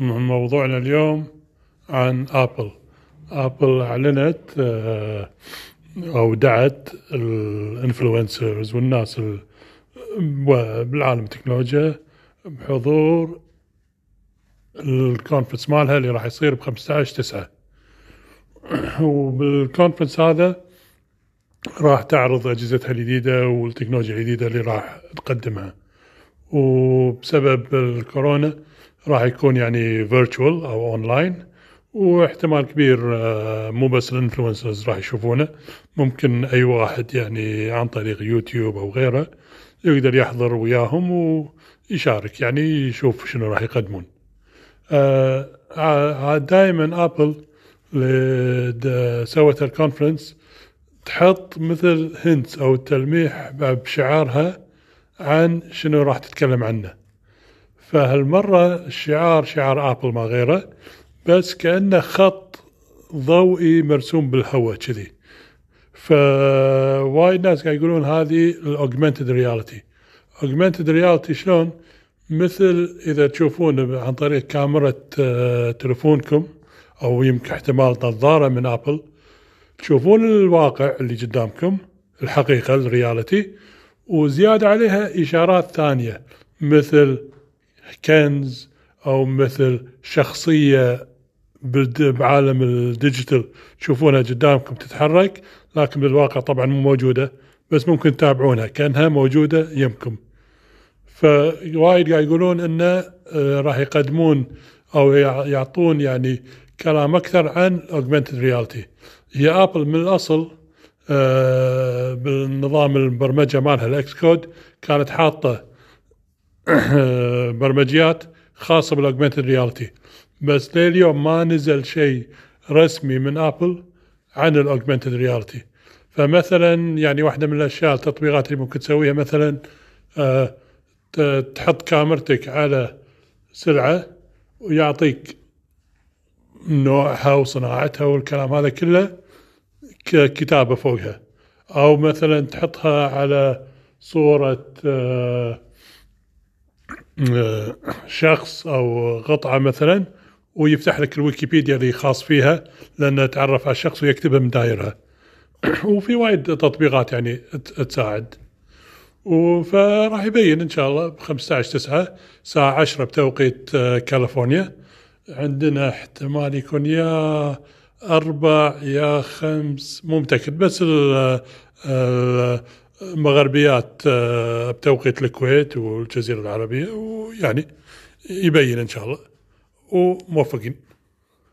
موضوعنا اليوم عن آبل. آبل أعلنت آه، أو دعت ال influencers والناس ال- بالعالم التكنولوجيا بحضور ال conference مالها اللي راح يصير ب 15 9 وبال conference هذا راح تعرض أجهزتها الجديدة والتكنولوجيا الجديدة اللي راح تقدمها. وبسبب الكورونا راح يكون يعني virtual أو اونلاين واحتمال كبير آه، مو بس ال influencers راح يشوفونه. ممكن أي واحد يعني عن طريق يوتيوب أو غيره يقدر يحضر وياهم ويشارك يعني يشوف شنو راح يقدمون. آه دائما ابل سوت ال conference تحط مثل hint أو تلميح بشعارها عن شنو راح تتكلم عنه. فهالمرة الشعار شعار آبل ما غيره بس كأنه خط ضوئي مرسوم بالهواء كذي. فوايد ناس قاعد يقولون هذه ال augmented reality augmented reality شلون؟ مثل إذا تشوفون عن طريق كاميرا آه، تلفونكم أو يمكن احتمال نظارة من آبل تشوفون الواقع اللي قدامكم الحقيقة ال reality وزيادة عليها إشارات ثانية مثل كنز أو مثل شخصية بعالم ال digital. تشوفونها قدامكم تتحرك لكن بالواقع طبعا مو موجودة بس ممكن تتابعونها. كأنها موجودة يمكم فوايد قاعد يقولون إنه آه، راح يقدمون أو يع- يعطون يعني كلام أكثر عن augmented reality هي ابل من الأصل آه، بالنظام البرمجة مالها ال Xcode كانت حاطة برمجيات خاصة بال augmented reality. بس لليوم ما نزل شيء رسمي من آبل عن ال augmented reality؟ فمثلا يعني واحدة من الأشياء التطبيقات اللي ممكن تسويها مثلا آه، تحط كاميرتك على سلعة ويعطيك نوعها وصناعتها والكلام هذا كله ك- كتابه فوقها. أو مثلا تحطها على صورة آه، شخص أو قطعة مثلا ويفتح لك الويكيبيديا اللي خاص فيها لأنه تعرف على الشخص ويكتبها من دايرها وفي وايد تطبيقات يعني تساعد. فراح يبين إن شاء الله ب 15 9 الساعة 10 بتوقيت آه، كاليفورنيا. عندنا احتمال يكون يا أربع يا خمس مو متأكد بس ال- ال- المغربيات آه، بتوقيت الكويت والجزيرة العربية ويعني يبين إن شاء الله وموفقين.